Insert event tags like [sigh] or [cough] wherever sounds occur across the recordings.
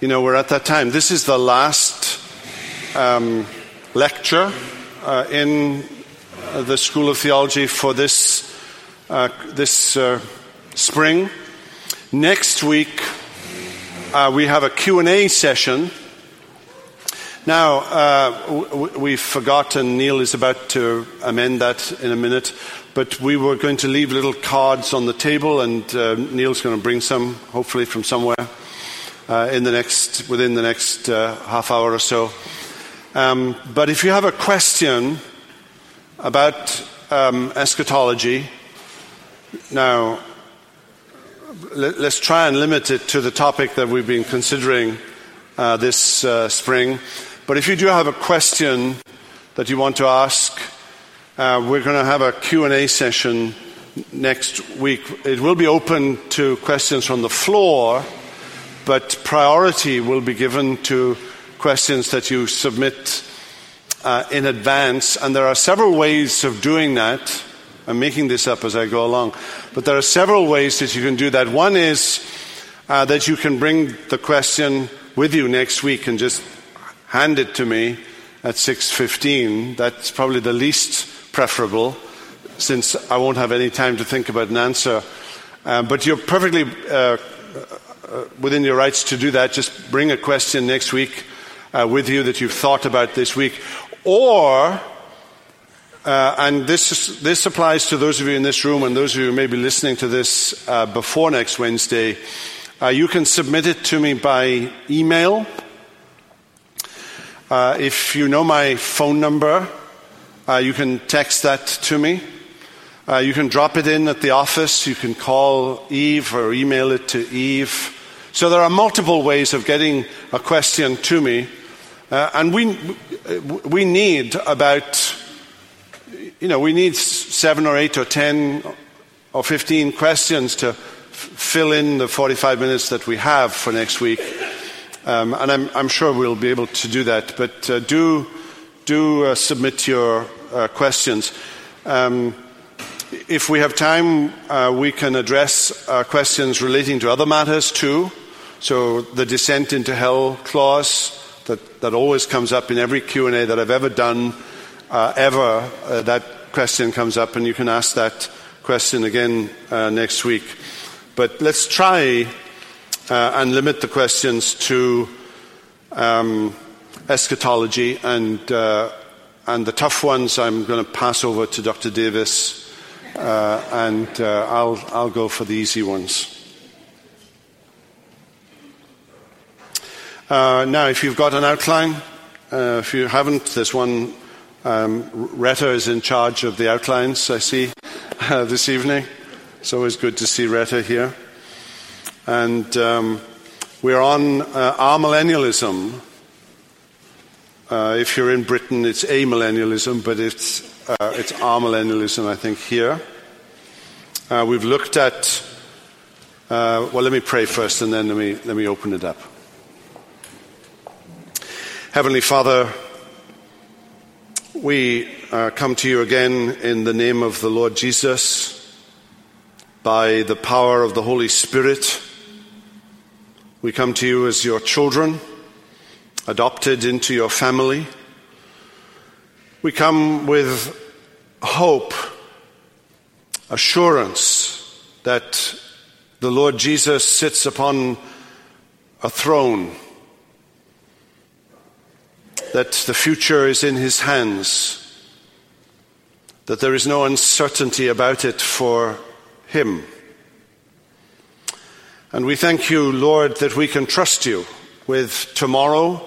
you know, we're at that time. This is the last um, lecture uh, in the School of Theology for this, uh, this uh, spring. Next week, uh, we have a Q&A session. Now, uh, w- we've forgotten, Neil is about to amend that in a minute, but we were going to leave little cards on the table, and uh, Neil's going to bring some, hopefully from somewhere, in the next, within the next uh, half hour or so. Um, but if you have a question about um, eschatology, now, let, us try and limit it to the topic that we've been considering uh, this uh, spring. But if you do have a question that you want to ask, uh, we're going to have a Q&A session next week. It will be open to questions from the floor, but priority will be given to questions that you submit uh, in advance. And there are several ways of doing that. I'm making this up as I go along. But there are several ways that you can do that. One is uh, that you can bring the question with you next week and just hand it to me at 6.15. That's probably the least preferable since I won't have any time to think about an answer. Um, but you're perfectly uh, uh, within your rights to do that. Just bring a question next week uh, with you that you've thought about this week. Or, uh, and this, this applies to those of you in this room and those of you who may be listening to this uh, before next Wednesday, uh, you can submit it to me by email. Uh, if you know my phone number, uh, you can text that to me. Uh, you can drop it in at the office. You can call Eve or email it to Eve. So there are multiple ways of getting a question to me. Uh, and we, we need about, you know, we need seven or eight or ten or 15 questions to f- fill in the 45 minutes that we have for next week. Um, and I'm, I'm, sure we'll be able to do that. But uh, do, do uh, submit your uh, questions. Um, if we have time, uh, we can address uh, questions relating to other matters too. So the descent into hell clause that, that always comes up in every Q&A that I've ever done, uh, ever, that question comes up and you can ask that question again next week. But let's try uh, and limit the questions to um, eschatology and, uh, and the tough ones I'm going to pass over to Dr. Davis uh, and uh, I'll, I'll go for the easy ones. Uh, now, if you've got an outline, uh, if you haven't, there's one. Um, Retta is in charge of the outlines, I see, [laughs] this evening. It's always good to see Retta here. And um, we're on uh, amillennialism. Uh, if you're in Britain, it's amillennialism, but it's, uh, it's amillennialism, I think, here. Uh, we've looked at, uh, well, let me pray first and then let me, let me open it up. Heavenly Father, we uh, come to you again in the name of the Lord Jesus, by the power of the Holy Spirit. We come to you as your children, adopted into your family. We come with hope, assurance that the Lord Jesus sits upon a throne, that the future is in his hands, that there is no uncertainty about it for him. And we thank you, Lord, that we can trust you with tomorrow,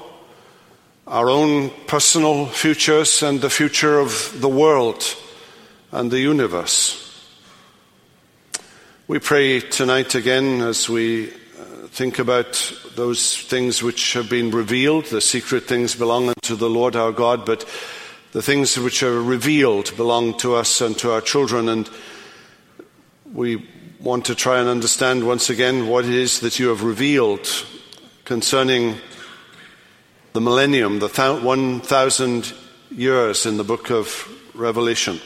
our own personal futures, and the future of the world and the universe. We pray tonight again as we think about those things which have been revealed. The secret things belong unto the Lord our God, but the things which are revealed belong to us and to our children. And we want to try and understand once again what it is that you have revealed concerning the millennium, the 1,000 years in the book of Revelation.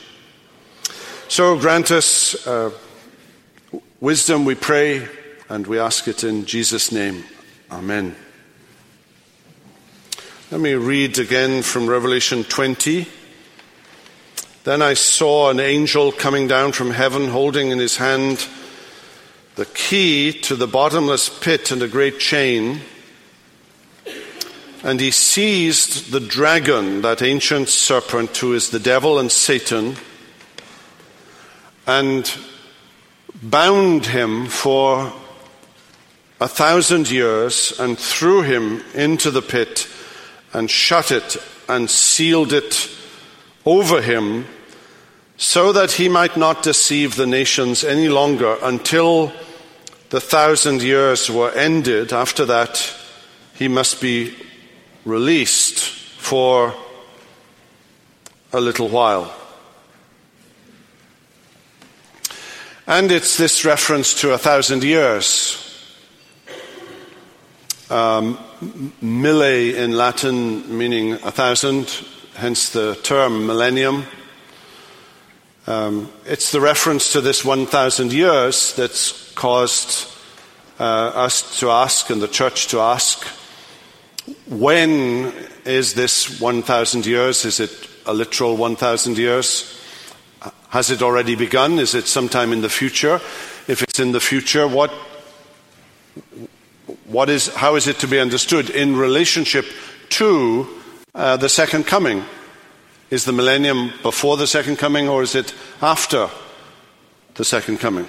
So grant us uh, wisdom, we pray, and we ask it in Jesus' name. Amen. Let me read again from Revelation 20. Then I saw an angel coming down from heaven, holding in his hand the key to the bottomless pit and a great chain. And he seized the dragon, that ancient serpent who is the devil and Satan, and bound him for a thousand years and threw him into the pit and shut it and sealed it over him so that he might not deceive the nations any longer until the thousand years were ended. After that, he must be released for a little while. And it's this reference to a thousand years. Um, mille in Latin meaning a thousand, hence the term millennium. Um, it's the reference to this 1,000 years that's caused uh, us to ask and the church to ask when is this 1,000 years? Is it a literal 1,000 years? Has it already begun? Is it sometime in the future? If it's in the future, what, what is, how is it to be understood in relationship to uh, the second coming? Is the millennium before the second coming or is it after the second coming?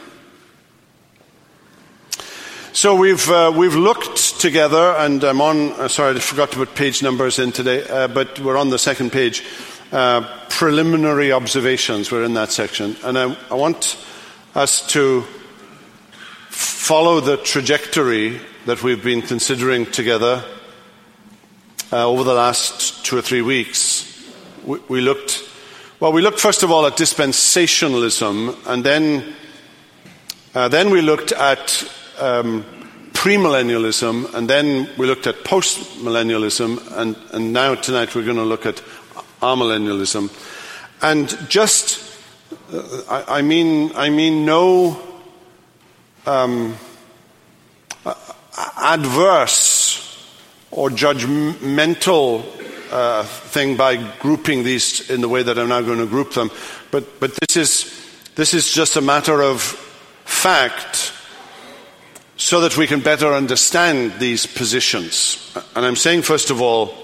So we've, uh, we've looked together, and I'm on, uh, sorry, I forgot to put page numbers in today, uh, but we're on the second page. Uh, preliminary observations, we're in that section. And I, I want us to follow the trajectory that we've been considering together uh, over the last two or three weeks. We, we, looked, well, we looked first of all at dispensationalism, and then, uh, then we looked at um, premillennialism, and then we looked at postmillennialism, and, and now tonight we're going to look at amillennialism. And just, uh, I, I, mean, I mean no um, adverse or judgmental uh, thing by grouping these in the way that I'm now going to group them, but, but this, is, this is just a matter of fact so that we can better understand these positions. And I'm saying, first of all,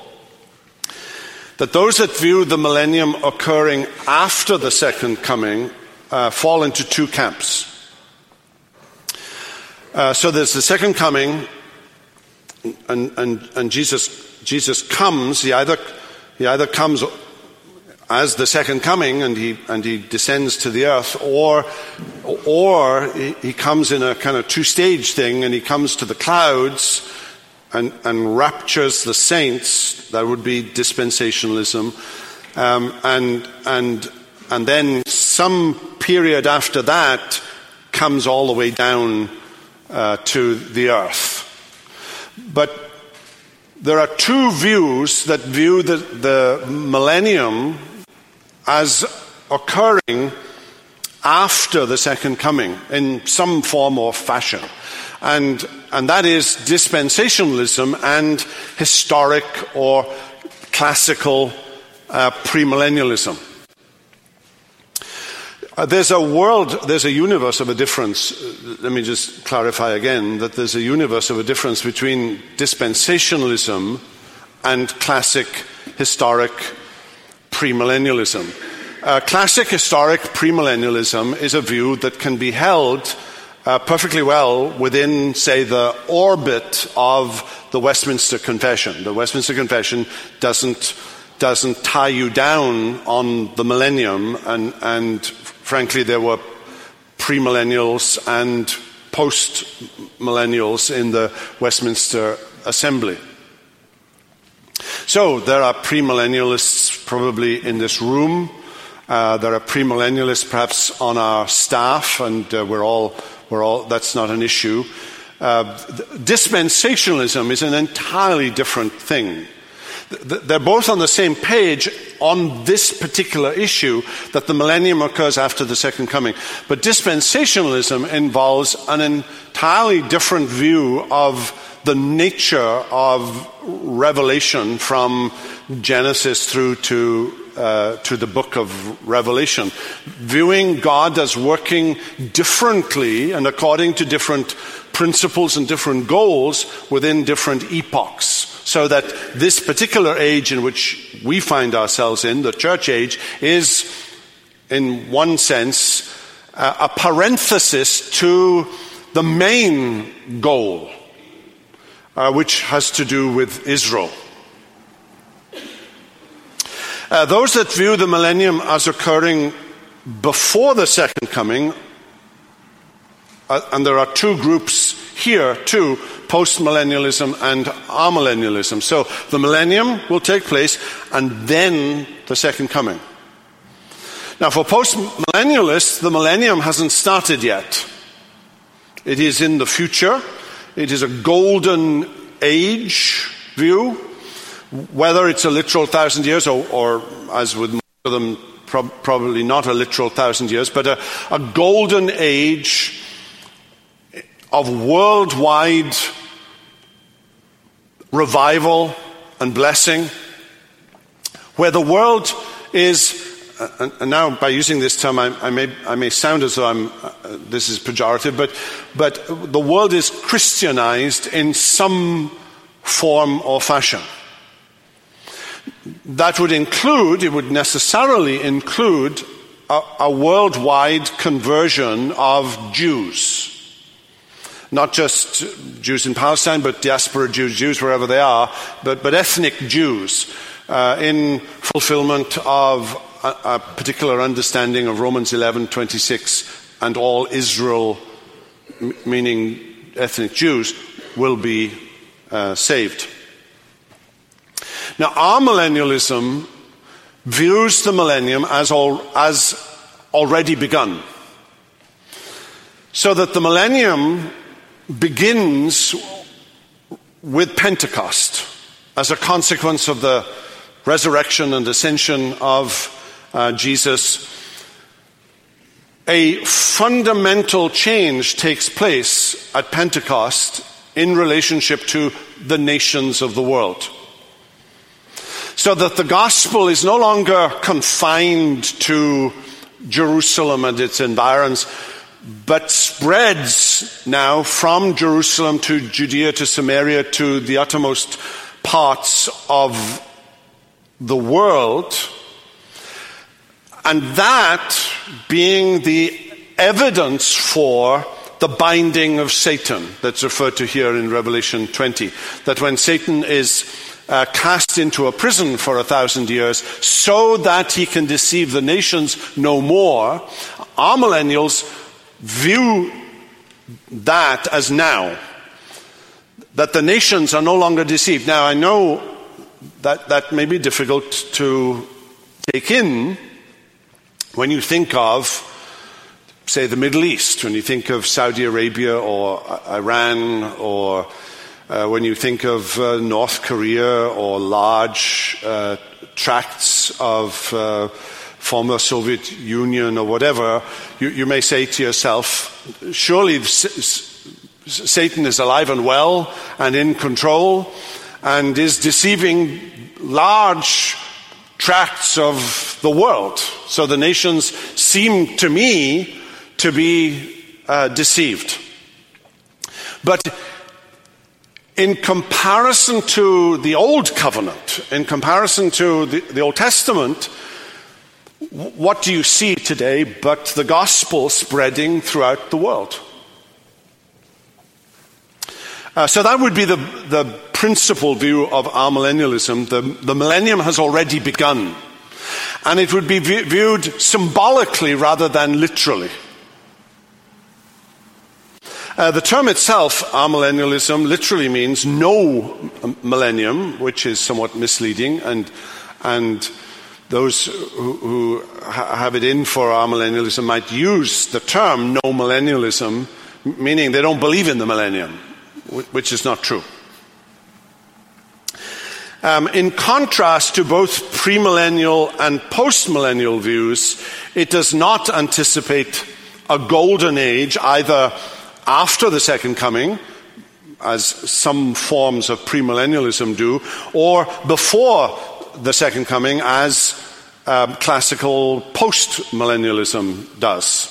that those that view the millennium occurring after the second coming uh, fall into two camps. Uh, so there's the second coming, and, and, and Jesus, Jesus comes. He either, he either comes as the second coming and he, and he descends to the earth, or, or he comes in a kind of two stage thing and he comes to the clouds and, and raptures the saints. That would be dispensationalism. Um, and, and, and then some period after that comes all the way down uh, to the earth. But there are two views that view the, the millennium as occurring after the second coming in some form or fashion. And, and that is dispensationalism and historic or classical uh, premillennialism. Uh, there's a world, there's a universe of a difference. Uh, let me just clarify again that there's a universe of a difference between dispensationalism and classic historic premillennialism. Uh, classic historic premillennialism is a view that can be held uh, perfectly well within, say, the orbit of the Westminster Confession. The Westminster Confession doesn't, doesn't tie you down on the millennium, and, and frankly, there were premillennials and post millennials in the Westminster Assembly. So there are premillennialists probably in this room. Uh, there are premillennialists perhaps on our staff, and uh, we're all, we're all, that's not an issue. Uh, dispensationalism is an entirely different thing. They're both on the same page on this particular issue that the millennium occurs after the second coming. But dispensationalism involves an entirely different view of the nature of revelation from Genesis through to, uh, to the book of Revelation. Viewing God as working differently and according to different principles and different goals within different epochs. So that this particular age in which we find ourselves in, the church age, is in one sense a parenthesis to the main goal, uh, which has to do with Israel. Uh, those that view the millennium as occurring before the second coming, uh, and there are two groups here too post-millennialism and amillennialism. So the millennium will take place and then the second coming. Now, for post-millennialists, the millennium hasn't started yet. It is in the future. It is a golden age view. Whether it's a literal thousand years or, or as with most of them, pro- probably not a literal thousand years, but a, a golden age of worldwide revival and blessing, where the world is and now by using this term, I, I, may, I may, sound as though I'm, uh, this is pejorative, but, but the world is Christianized in some form or fashion. That would include, it would necessarily include a, a worldwide conversion of Jews. Not just Jews in Palestine, but diaspora Jews, Jews wherever they are, but, but ethnic Jews uh, in fulfillment of a, a particular understanding of Romans 11:26 and all Israel, m- meaning ethnic Jews, will be uh, saved. Now, amillennialism views the millennium as, as already begun. So that the millennium begins with Pentecost as a consequence of the resurrection and ascension of uh, Jesus, a fundamental change takes place at Pentecost in relationship to the nations of the world. So that the gospel is no longer confined to Jerusalem and its environs, but spreads now from Jerusalem to Judea to Samaria to the uttermost parts of the world and that being the evidence for the binding of Satan that's referred to here in Revelation 20. That when Satan is uh, cast into a prison for a thousand years so that he can deceive the nations no more, amillennials view that as now. That the nations are no longer deceived. Now, I know that that may be difficult to take in when you think of, say, the Middle East, when you think of Saudi Arabia or Iran, or uh, when you think of uh, North Korea or large uh, tracts of uh, former Soviet Union or whatever, you, you may say to yourself, surely Satan is alive and well and in control and is deceiving large tracts of the world. So the nations seem to me to be uh, deceived. But in comparison to the Old Covenant, in comparison to the, the Old Testament, what do you see today but the gospel spreading throughout the world? Uh, so that would be the, the principal view of amillennialism. The, the millennium has already begun. And it would be viewed symbolically rather than literally. Uh, the term itself, amillennialism, literally means no millennium, which is somewhat misleading, and, and those who, have it in for amillennialism might use the term no millennialism, meaning they don't believe in the millennium which is not true. Um, in contrast to both premillennial and postmillennial views, it does not anticipate a golden age either after the second coming, as some forms of premillennialism do, or before the second coming, as um, classical postmillennialism does.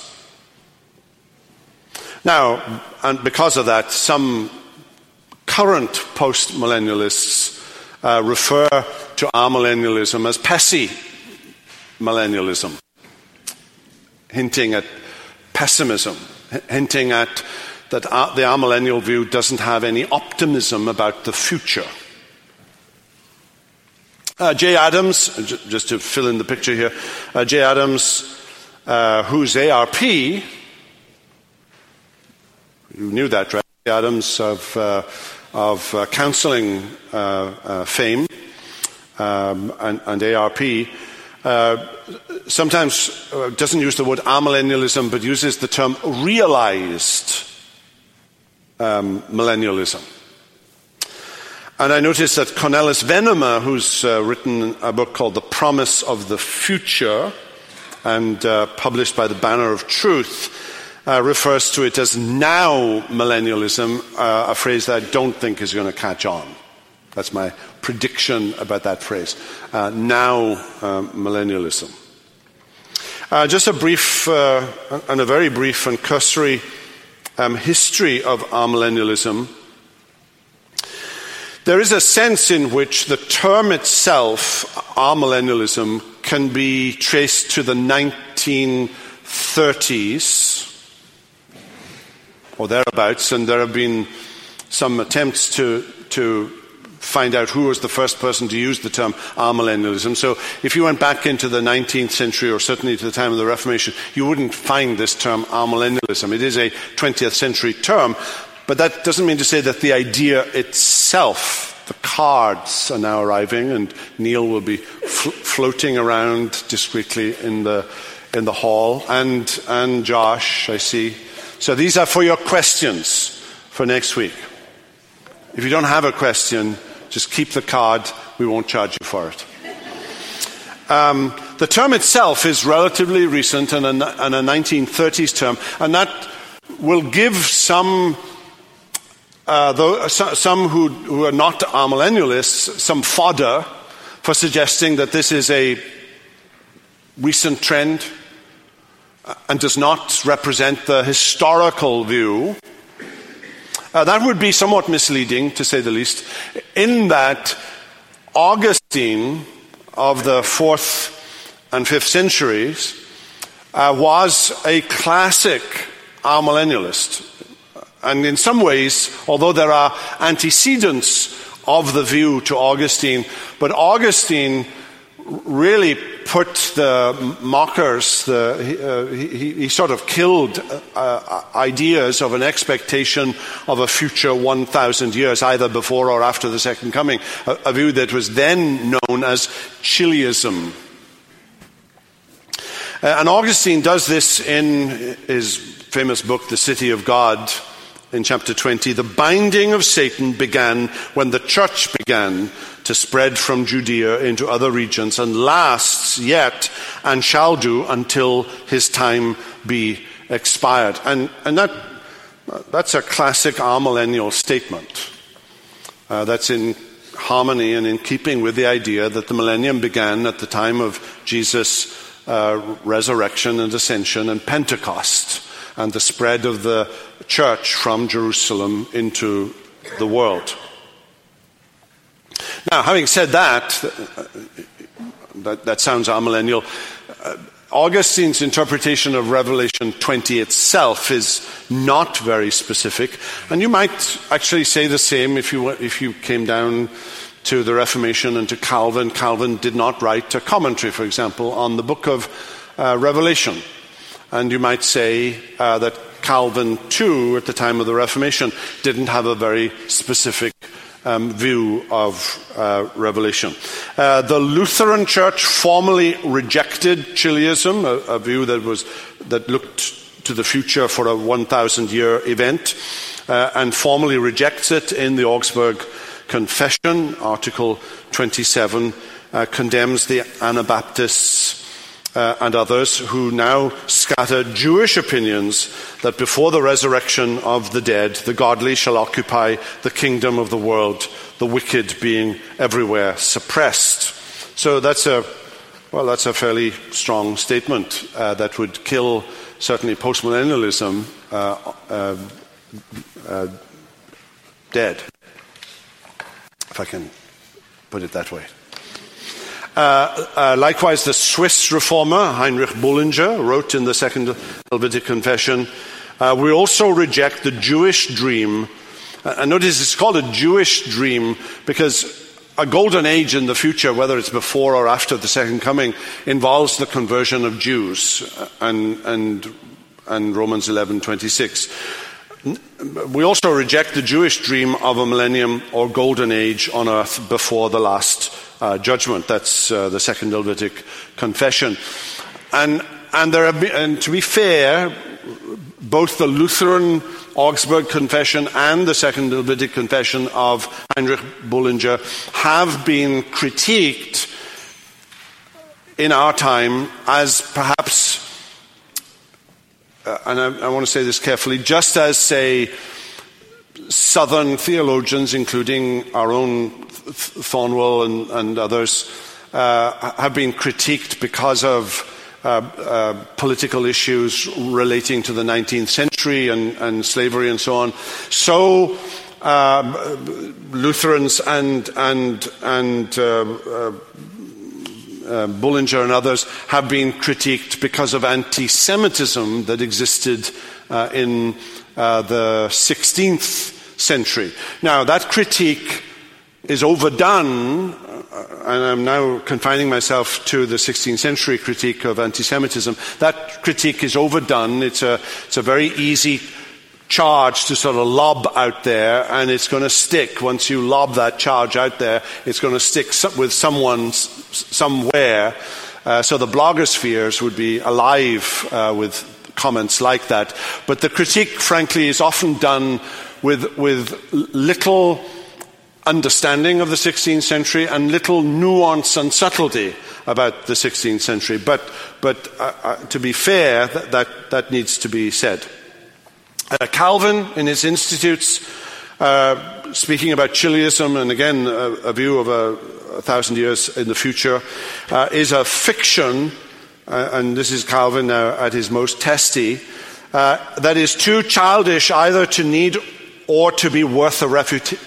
Now, and because of that, some current postmillennialists uh, refer to amillennialism as pessy millennialism, hinting at pessimism, hinting at that the amillennial view doesn't have any optimism about the future. Uh, Jay Adams, just to fill in the picture here, uh, Jay Adams, uh, who's ARP, you knew that, right? Jay Adams of, uh, of uh, counseling uh, fame um, and, and, ARP, sometimes doesn't use the word amillennialism, but uses the term realized um, millennialism. And I noticed that Cornelis Venema, who's uh, written a book called The Promise of the Future and uh, published by the Banner of Truth, uh, refers to it as now millennialism, uh, a phrase that I don't think is going to catch on. That's my prediction about that phrase. Uh, now uh, millennialism. just a brief and a very brief and cursory um, history of amillennialism there is a sense in which the term itself, amillennialism, can be traced to the 1930s or thereabouts, and there have been some attempts to, to find out who was the first person to use the term amillennialism. So if you went back into the 19th century or certainly to the time of the Reformation, you wouldn't find this term amillennialism. It is a 20th century term, but that doesn't mean to say that the idea itself, the cards are now arriving, and Neil will be fl- floating around discreetly in the, in the hall, and, and Josh, I see. So these are for your questions for next week. If you don't have a question, just keep the card, we won't charge you for it. Um, the term itself is relatively recent and a, and a 1930s term, and that will give some uh, though, some who, who, are not amillennialists, some fodder for suggesting that this is a recent trend uh, and does not represent the historical view. Uh, that would be somewhat misleading, to say the least, in that Augustine of the fourth and fifth centuries uh, was a classic amillennialist. And in some ways, although there are antecedents of the view to Augustine, but Augustine really put the mockers, the, uh, he, he, sort of killed uh, ideas of an expectation of a future 1,000 years, either before or after the Second Coming, a, a view that was then known as Chiliasm. Uh, and Augustine does this in his famous book, The City of God in chapter 20, the binding of Satan began when the church began to spread from Judea into other regions and lasts yet and shall do until his time be expired. And, and that, that's a classic amillennial statement. Uh, that's in harmony and in keeping with the idea that the millennium began at the time of Jesus' uh, resurrection and ascension and Pentecost and the spread of the church from Jerusalem into the world. Now, having said that, that, that sounds amillennial. Uh, Augustine's interpretation of Revelation 20 itself is not very specific, and you might actually say the same if you, if you came down to the Reformation and to Calvin. Calvin did not write a commentary, for example, on the book of uh, Revelation. And you might say uh, that Calvin, too, at the time of the Reformation, didn't have a very specific um, view of uh, Revelation. Uh, the Lutheran Church formally rejected Chiliasm, a, a, view that, was, that looked to the future for a 1,000 year event, uh, and formally rejects it in the Augsburg Confession. Article 27 uh, condemns the Anabaptists uh, and others who now scatter Jewish opinions that before the resurrection of the dead, the godly shall occupy the kingdom of the world, the wicked being everywhere suppressed. So that's a, well, that's a fairly strong statement uh, that would kill certainly postmillennialism uh, uh, uh dead, if I can put it that way. Uh, uh, likewise, the Swiss reformer Heinrich Bullinger wrote in the Second Helvetic Confession uh, We also reject the Jewish dream. Uh, and notice it's called a Jewish dream because a golden age in the future, whether it's before or after the second coming, involves the conversion of Jews and, and, and Romans 11:26. We also reject the Jewish dream of a millennium or golden age on earth before the last uh, judgment. That's uh, the Second Helvetic Confession. And, and, been, and to be fair, both the Lutheran Augsburg Confession and the Second Helvetic Confession of Heinrich Bullinger have been critiqued in our time as perhaps, uh, and I, I want to say this carefully, just as, say, Southern theologians, including our own Thornwell and, and others, uh, have been critiqued because of uh, uh, political issues relating to the 19th century and, and slavery and so on. So um, Lutherans and, and, and uh, uh, uh, Bullinger and others have been critiqued because of anti Semitism that existed in the 16th century. Now, that critique is overdone, uh, and I'm now confining myself to the 16th century critique of anti Semitism. That critique is overdone. It's a, it's a very easy charge to sort of lob out there, and it's going to stick. Once you lob that charge out there, it's going to stick with someone somewhere. Uh, so the blogospheres would be alive uh, with comments like that. But the critique, frankly, is often done with, with little understanding of the 16th century and little nuance and subtlety about the 16th century. But, but uh, uh, to be fair, that, that, that, needs to be said. Uh, Calvin, in his Institutes, uh, speaking about Chiliasm, and again, a, a view of a, a, thousand years in the future, uh, is a fiction, uh, and this is Calvin now at his most testy, that is too childish either to need or to be worth a,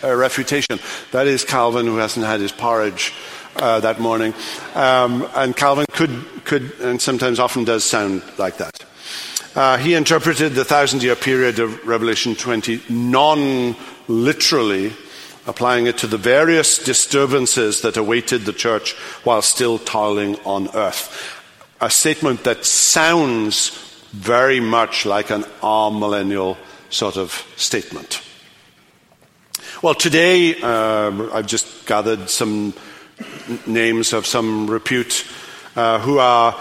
a refutation. That is Calvin, who hasn't had his porridge uh, that morning. Um, and Calvin could, could, and sometimes often does sound like that. Uh, he interpreted the thousand year period of Revelation 20 non literally, applying it to the various disturbances that awaited the church while still toiling on earth. A statement that sounds very much like an amillennial sort of statement. Well, today uh, I've just gathered some names of some repute uh, who are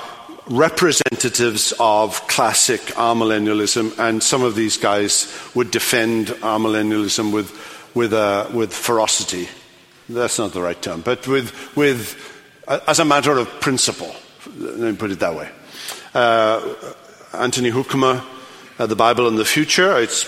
representatives of classic amillennialism, and some of these guys would defend amillennialism with, with, uh, with ferocity. That's not the right term, but with, with, uh, as a matter of principle. Let me put it that way. Uh, Anthony Hoekema, uh, The Bible and the Future, it's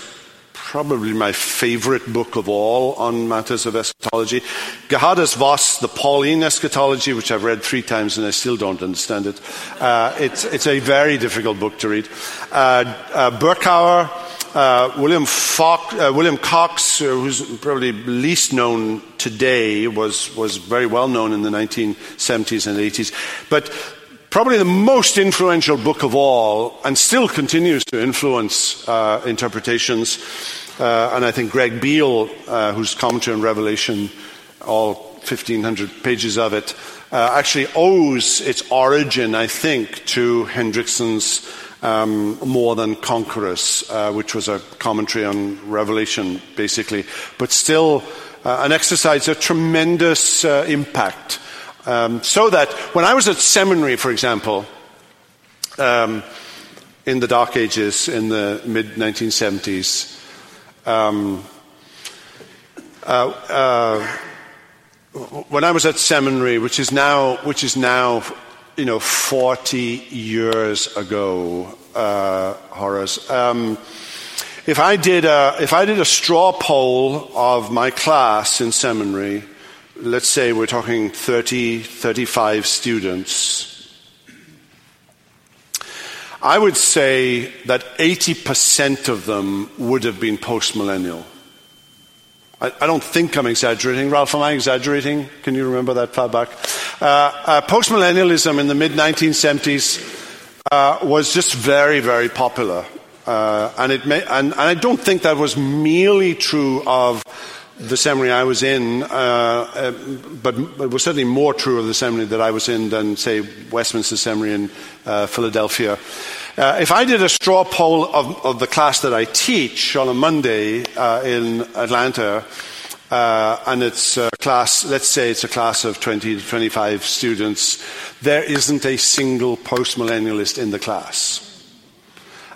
probably my favorite book of all on matters of eschatology. Geerhardus Vos, the Pauline eschatology, which I've read three times and I still don't understand it. Uh, it's, it's, a very difficult book to read. Uh, uh, Berkouwer, uh, William, uh, William Cox, uh, who's probably least known today, was, was very well known in the 1970s and 80s. But probably the most influential book of all, and still continues to influence uh, interpretations. Uh, and I think Greg Beale, uh, whose commentary on Revelation, all 1,500 pages of it, uh, actually owes its origin, I think, to Hendriksen's um, More Than Conquerors, uh, which was a commentary on Revelation, basically. But still, uh, an exercise of tremendous impact um, so that when I was at seminary, for example, um, in the Dark Ages, in the mid 1970s, um, uh, uh, when I was at seminary, which is now, which is now you know, 40 years ago, uh, Horace. Um, if I did a, if I did a straw poll of my class in seminary, let's say we're talking 30, 35 students, I would say that 80% of them would have been postmillennial. I, I don't think I'm exaggerating. Ralph, am I exaggerating? Can you remember that far back? Uh, uh, postmillennialism in the mid 1970s uh, was just very, very popular. Uh, and, it may, and, and I don't think that was merely true of the seminary I was in, uh, uh, but it was certainly more true of the seminary that I was in than, say, Westminster Seminary in uh, Philadelphia. Uh, if I did a straw poll of, of, the class that I teach on a Monday uh, in Atlanta, uh, and it's a class, let's say it's a class of 20 to 25 students, there isn't a single postmillennialist in the class.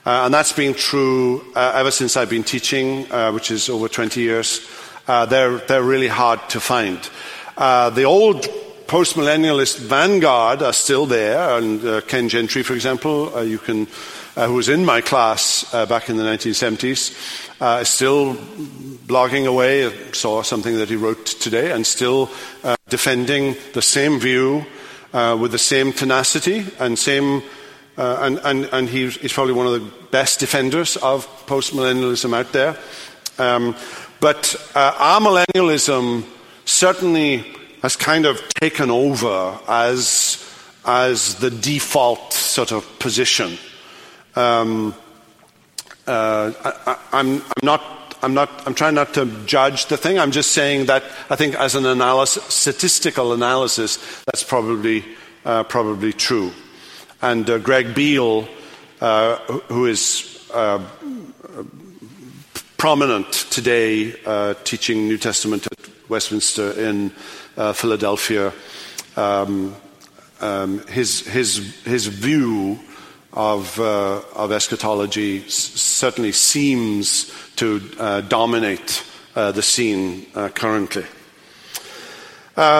And that's been true ever since I've been teaching, which is over 20 years. Uh, they're, they're really hard to find. Uh, the old postmillennialist vanguard are still there, and uh, Ken Gentry, for example, uh, you can, uh, who was in my class back in the 1970s, is still blogging away. Saw something that he wrote today, and still defending the same view with the same tenacity and same. and, and, and he's, he's, probably one of the best defenders of postmillennialism out there. Um, but uh, amillennialism certainly has kind of taken over as, as the default sort of position. Um, uh, I, am not. I'm not. I'm trying not to judge the thing. I'm just saying that I think, as an analysis, statistical analysis, that's probably uh, probably true. And uh, Greg Beale, uh, who is uh, prominent today uh, teaching New Testament at Westminster in uh, Philadelphia. Um, um, his, his, his view of, uh, of eschatology s- certainly seems to uh, dominate uh, the scene uh, currently.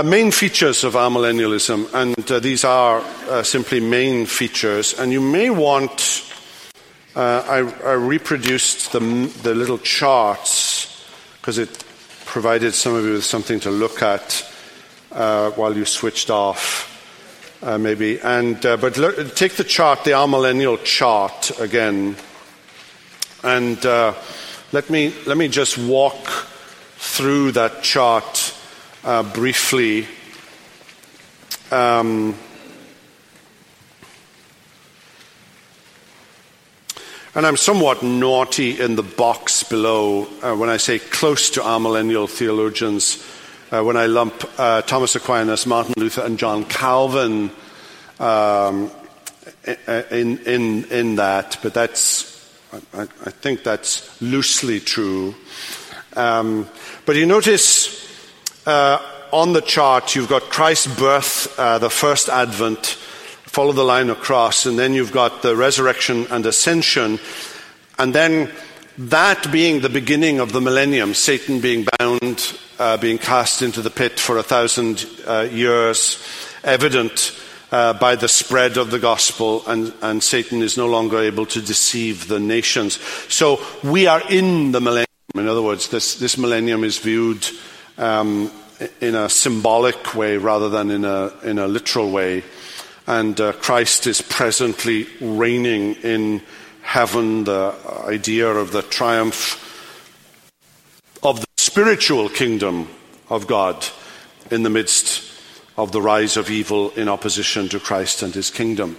main features of amillennialism, and these are simply main features, and you may want uh, I, I, reproduced the, the little charts because it provided some of you with something to look at uh, while you switched off, uh, maybe. And, uh, but look, take the chart, the amillennial chart again, and uh, let, me, let me just walk through that chart uh, briefly. Um, And I'm somewhat naughty in the box below uh, when I say close to amillennial theologians, uh, when I lump uh, Thomas Aquinas, Martin Luther, and John Calvin um, in, in, in that, but that's, I, I think that's loosely true. Um, but you notice uh, on the chart you've got Christ's birth, uh, the first advent, follow the line across, and then you've got the resurrection and ascension, and then that being the beginning of the millennium, Satan being bound, uh, being cast into the pit for a thousand uh, years, evident uh, by the spread of the gospel, and, and Satan is no longer able to deceive the nations. So we are in the millennium. In other words, this, this millennium is viewed um, in a symbolic way rather than in a, in a literal way and uh, Christ is presently reigning in heaven, the idea of the triumph of the spiritual kingdom of God in the midst of the rise of evil in opposition to Christ and his kingdom.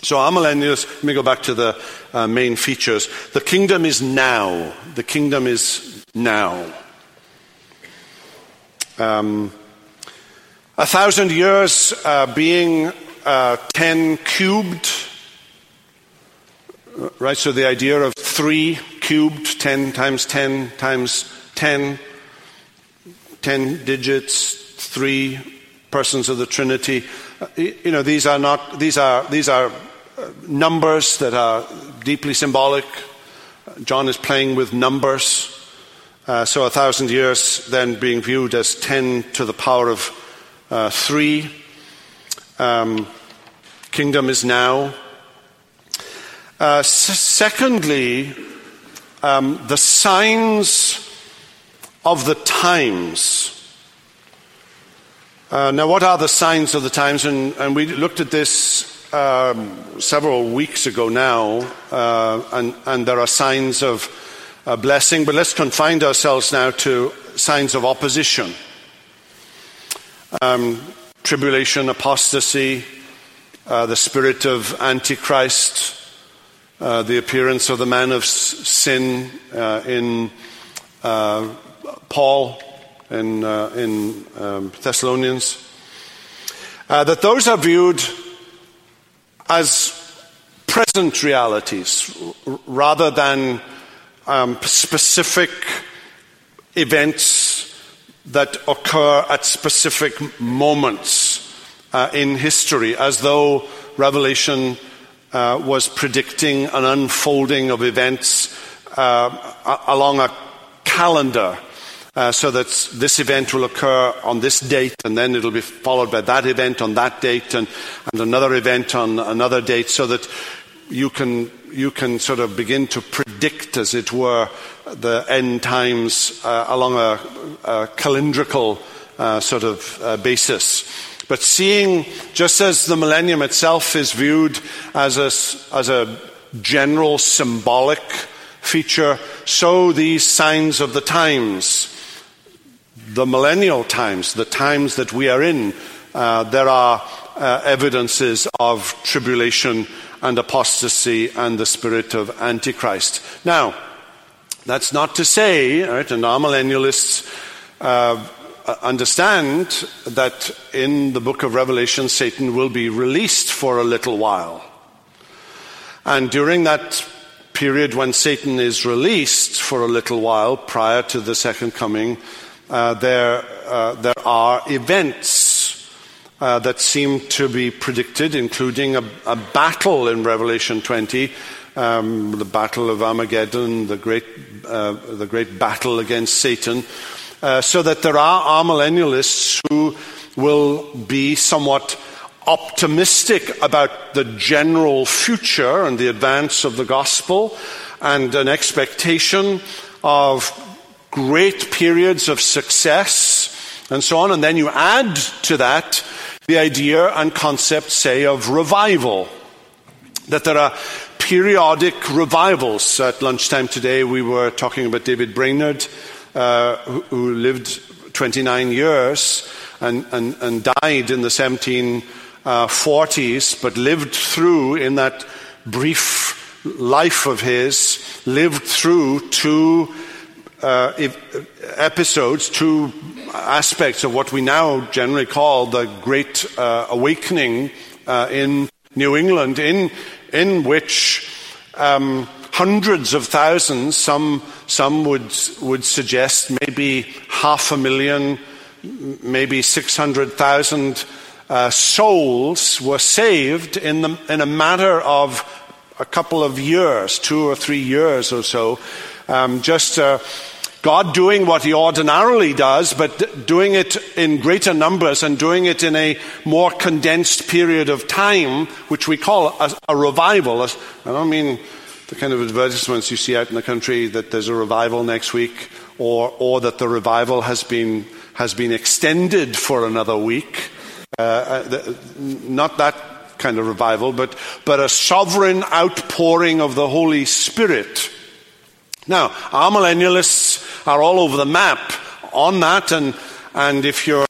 So, amillennials, let me go back to the uh, main features. The kingdom is now. The kingdom is now. Um, a thousand years uh, being uh, 10 cubed, right? So the idea of 3 cubed, 10 times 10 times 10, 10 digits, 3 persons of the Trinity. Uh, you know, these are not, these are, these are uh, numbers that are deeply symbolic. John is playing with numbers. Uh, so a thousand years then being viewed as 10 to the power of uh, three. Um, kingdom is now. Uh, s- secondly, um, the signs of the times. Uh, now, what are the signs of the times? And, and we looked at this um, several weeks ago now, uh, and, and, there are signs of uh, blessing, but let's confine ourselves now to signs of opposition um, tribulation, apostasy, uh, the spirit of Antichrist, uh, the appearance of the man of sin uh, in Paul in, uh, in um, Thessalonians, uh, that those are viewed as present realities rather than um, specific events that occur at specific moments uh, in history, as though Revelation uh, was predicting an unfolding of events uh, along a calendar uh, so that this event will occur on this date, and then it'll be followed by that event on that date, and, and another event on another date, so that you can, you can sort of begin to predict, as it were, the end times uh, along a, a calendrical uh, sort of uh, basis. But seeing, just as the millennium itself is viewed as a, as a general symbolic feature, so these signs of the times the millennial times, the times that we are in, uh, there are uh, evidences of tribulation and apostasy and the spirit of Antichrist. Now, that's not to say, right, and amillennialists uh, understand that in the book of Revelation, Satan will be released for a little while. And during that period when Satan is released for a little while prior to the second coming, uh, there, uh, there are events uh, that seem to be predicted, including a, a battle in Revelation 20, um, the battle of Armageddon, the great, uh, the great battle against Satan, uh, so that there are amillennialists who will be somewhat optimistic about the general future and the advance of the gospel and an expectation of great periods of success and so on. And then you add to that the idea and concept, say, of revival. That there are periodic revivals. At lunchtime today, we were talking about David Brainerd, uh, who, lived 29 years and, and, and died in the 1740s, uh, but lived through in that brief life of his, lived through two uh, episodes, two aspects of what we now generally call the Great uh, Awakening uh, in New England, in, in which um, hundreds of thousands, some, some would, would suggest maybe half a million, maybe 600,000 uh, souls were saved in, the, in a matter of a couple of years, two or three years or so. Um, just uh, God doing what He ordinarily does, but doing it in greater numbers and doing it in a more condensed period of time, which we call a, a revival. I don't mean the kind of advertisements you see out in the country that there's a revival next week, or, or that the revival has been, has been extended for another week. Uh, uh not that kind of revival, but, but a sovereign outpouring of the Holy Spirit. Now, amillennialists are all over the map on that, and, and if, you're,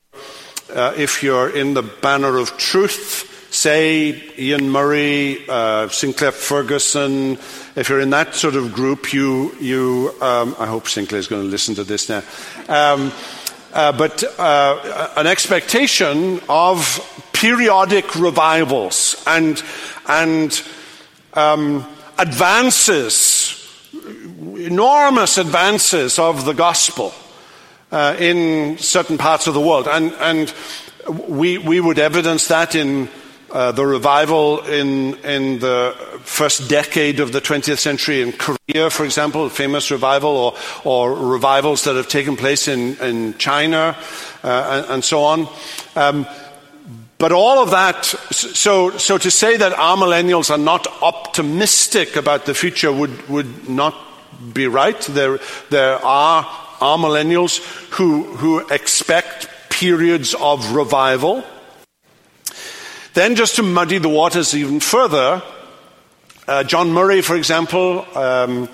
uh, if you're in the banner of truth, say Iain Murray, uh, Sinclair Ferguson, if you're in that sort of group, you, you um, I hope Sinclair's going to listen to this now. Um, uh, but uh, an expectation of periodic revivals and, and um, advances enormous advances of the gospel uh, in certain parts of the world. And, and we, we would evidence that in uh, the revival in, in the first decade of the 20th century in Korea, for example, a famous revival, or, or revivals that have taken place in, in China, uh, and, and, so on. Um, but all of that, so, so to say that amillennials are not optimistic about the future would, would not be right. There, there are are millennials who, who expect periods of revival. Then, just to muddy the waters even further, uh, John Murray, for example, um,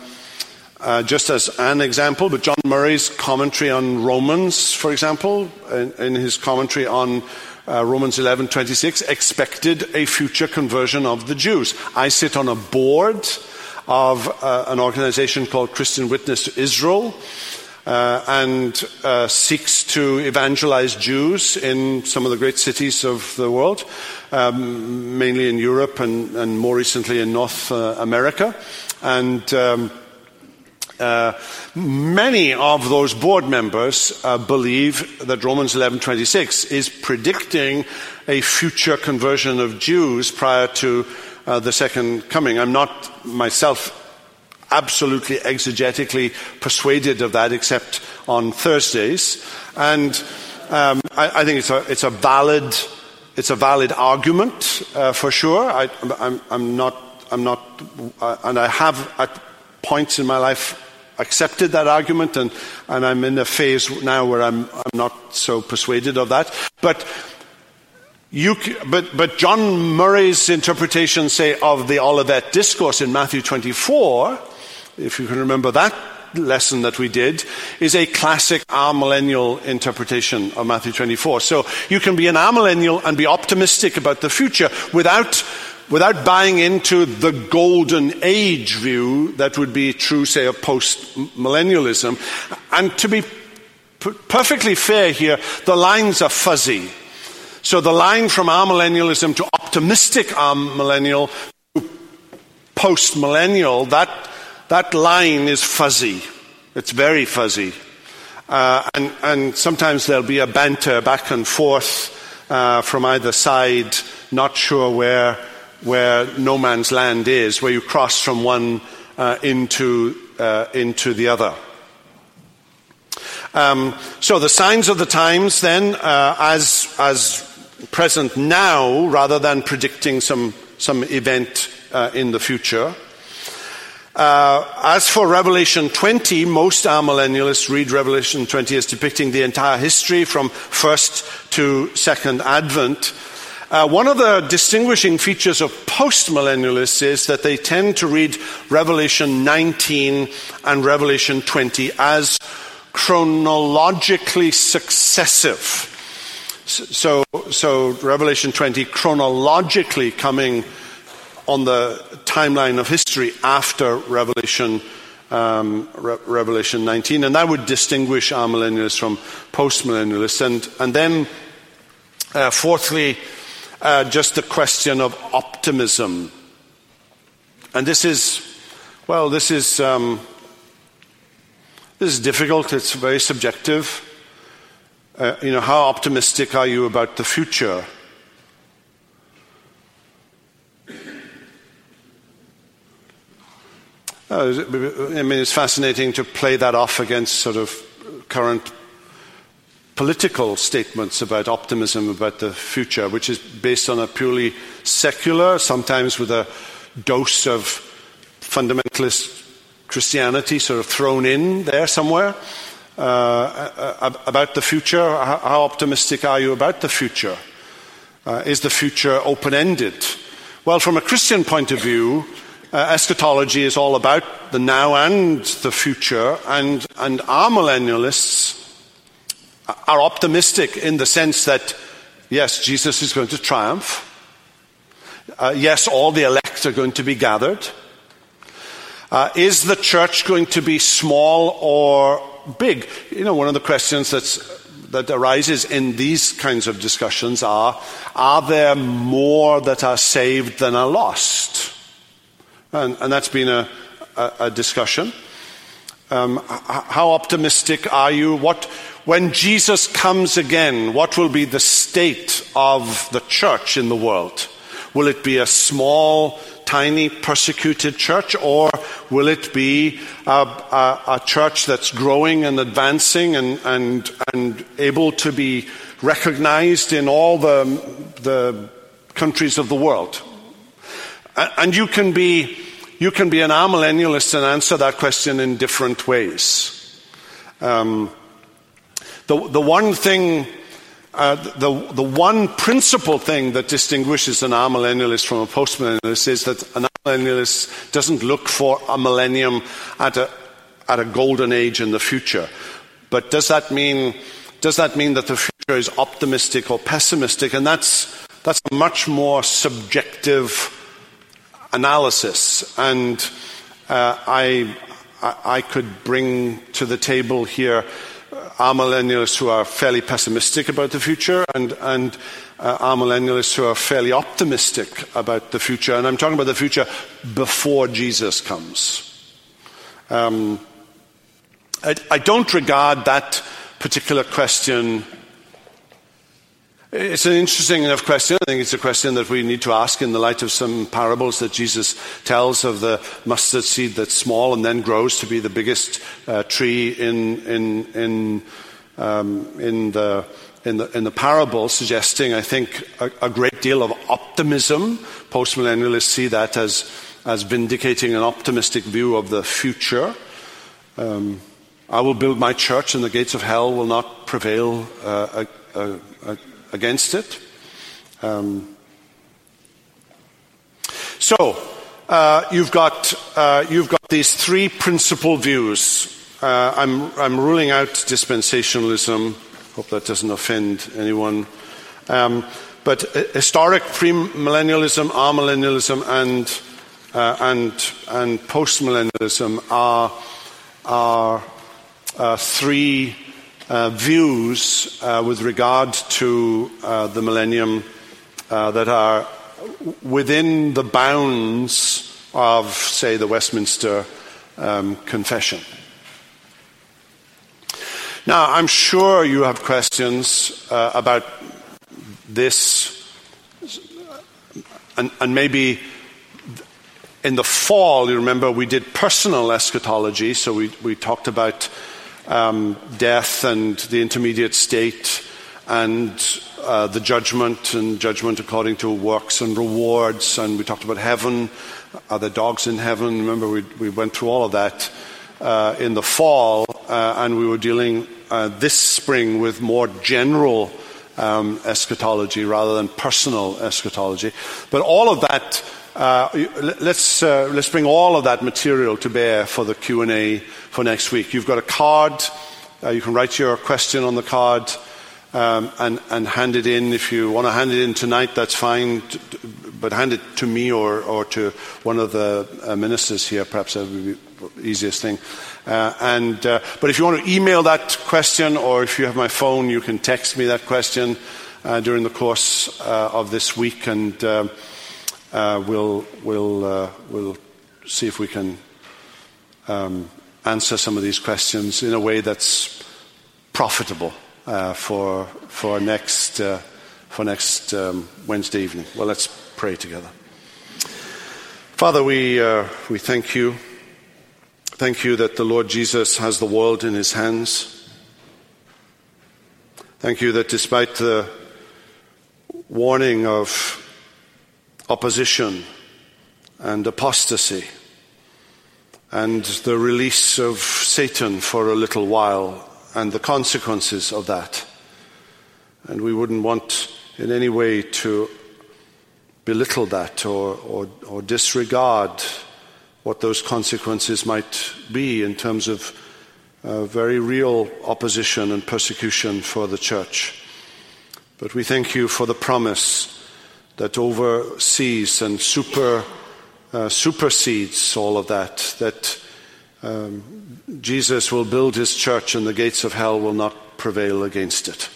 uh, just as an example, but John Murray's commentary on Romans, for example, in, in his commentary on uh, Romans 11:26 expected a future conversion of the Jews. I sit on a board of uh, an organization called Christian Witness to Israel. Uh, and uh, seeks to evangelize Jews in some of the great cities of the world, um, mainly in Europe and, and, more recently in North uh, America. And um, uh, many of those board members uh, believe that Romans 11:26 is predicting a future conversion of Jews prior to uh, the second coming. I'm not myself absolutely exegetically persuaded of that, except on Thursdays, and um, I, I, think it's a, it's a valid it's a valid argument uh, for sure. I am not I'm not, uh, and I have at points in my life accepted that argument, and, and I'm in a phase now where I'm, I'm not so persuaded of that. But, but, but John Murray's interpretation, say, of the Olivet Discourse in Matthew 24, if you can remember that lesson that we did, is a classic amillennial interpretation of Matthew 24. So you can be an amillennial and be optimistic about the future without without buying into the golden age view that would be true, say, of post millennialism. And to be p- perfectly fair here, the lines are fuzzy. So the line from amillennialism to optimistic amillennial to post millennial, that, that line is fuzzy. It's very fuzzy. Uh, and, and, sometimes there'll be a banter back and forth uh, from either side, not sure where where no man's land is, where you cross from one uh, into, uh, into the other. Um, so the signs of the times, then, uh, as, as present now, rather than predicting some, some event uh, in the future. Uh, as for Revelation 20, most amillennialists read Revelation 20 as depicting the entire history from first to second Advent. Uh, one of the distinguishing features of postmillennialists is that they tend to read Revelation 19 and Revelation 20 as chronologically successive. So, so Revelation 20 chronologically coming on the timeline of history after Revelation um, Re- Revelation 19, and that would distinguish amillennialists from postmillennialists. And, and then, uh, fourthly, uh, just a question of optimism. And this is, well, this is, um, this is difficult. It's very subjective. Uh, you know, how optimistic are you about the future? Uh, I mean, it's fascinating to play that off against sort of current political statements about optimism about the future, which is based on a purely secular, sometimes with a dose of fundamentalist Christianity sort of thrown in there somewhere. Uh, about the future, how optimistic are you about the future? Uh, is the future open ended? Well, from a Christian point of view, uh, eschatology is all about the now and the future, and, and amillennialists are optimistic in the sense that, yes, Jesus is going to triumph. Uh, yes, all the elect are going to be gathered. Uh, is the church going to be small or big? You know, one of the questions that arises in these kinds of discussions are are there more that are saved than are lost? And, and that's been a, a, a discussion. Um, how optimistic are you? What, when Jesus comes again, what will be the state of the church in the world? Will it be a small, tiny, persecuted church, or will it be a, a, a church that's growing and advancing and, and, and able to be recognized in all the, the countries of the world? And you can be, you can be an amillennialist and answer that question in different ways. Um, the, the one thing uh, the, the one principal thing that distinguishes an amillennialist from a postmillennialist is that an amillennialist doesn't look for a millennium at a, at a golden age in the future. But does that mean, does that mean that the future is optimistic or pessimistic? And that's, that's a much more subjective analysis. And uh, I, I, I could bring to the table here amillennialists who are fairly pessimistic about the future and, and uh, amillennialists who are fairly optimistic about the future. And I'm talking about the future before Jesus comes. Um, I, I don't regard that particular question it's an interesting enough question. I think it's a question that we need to ask in the light of some parables that Jesus tells of the mustard seed that's small and then grows to be the biggest uh, tree in, in, in, um, in, the, in, the, in the parable, suggesting, I think, a, a great deal of optimism. Postmillennialists see that as, as vindicating an optimistic view of the future. Um, I will build my church, and the gates of hell will not prevail uh, uh, against it. Um, so, uh, you've, got, uh, you've got these three principal views. Uh, I'm, I'm ruling out dispensationalism. Hope that doesn't offend anyone. Um, but historic premillennialism, amillennialism, and, uh, and, and postmillennialism are, are uh, three uh, views uh, with regard to uh, the millennium uh, that are within the bounds of, say, the Westminster um, Confession. Now, I'm sure you have questions uh, about this, and, and maybe in the fall, you remember, we did personal eschatology, so we, we talked about um, death and the intermediate state and uh, the judgment and judgment according to works and rewards. And we talked about heaven. Are there dogs in heaven? Remember, we, we went through all of that uh, in the fall, uh, and we were dealing uh, this spring with more general um, eschatology rather than personal eschatology. But all of that uh, let's, uh, let's bring all of that material to bear for the Q&A for next week. You've got a card. Uh, you can write your question on the card um, and, and hand it in. If you want to hand it in tonight, that's fine. But hand it to me or, or to one of the uh, ministers here. Perhaps that would be the easiest thing. Uh, and, but if you want to email that question or if you have my phone, you can text me that question during the course of this week. And uh, we'll, we'll, uh, we'll see if we can um, answer some of these questions in a way that's profitable uh, for, for next, uh, for next um, Wednesday evening. Well, let's pray together. Father, we, uh, we thank you. Thank you that the Lord Jesus has the world in his hands. Thank you that despite the warning of opposition and apostasy and the release of Satan for a little while and the consequences of that. And we wouldn't want in any way to belittle that or, or, or disregard what those consequences might be in terms of uh, very real opposition and persecution for the church. But we thank you for the promise that oversees and super, uh, supersedes all of that, that um, Jesus will build his church and the gates of hell will not prevail against it.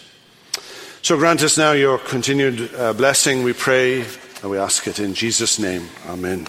So grant us now your continued uh, blessing, we pray, and we ask it in Jesus' name. Amen.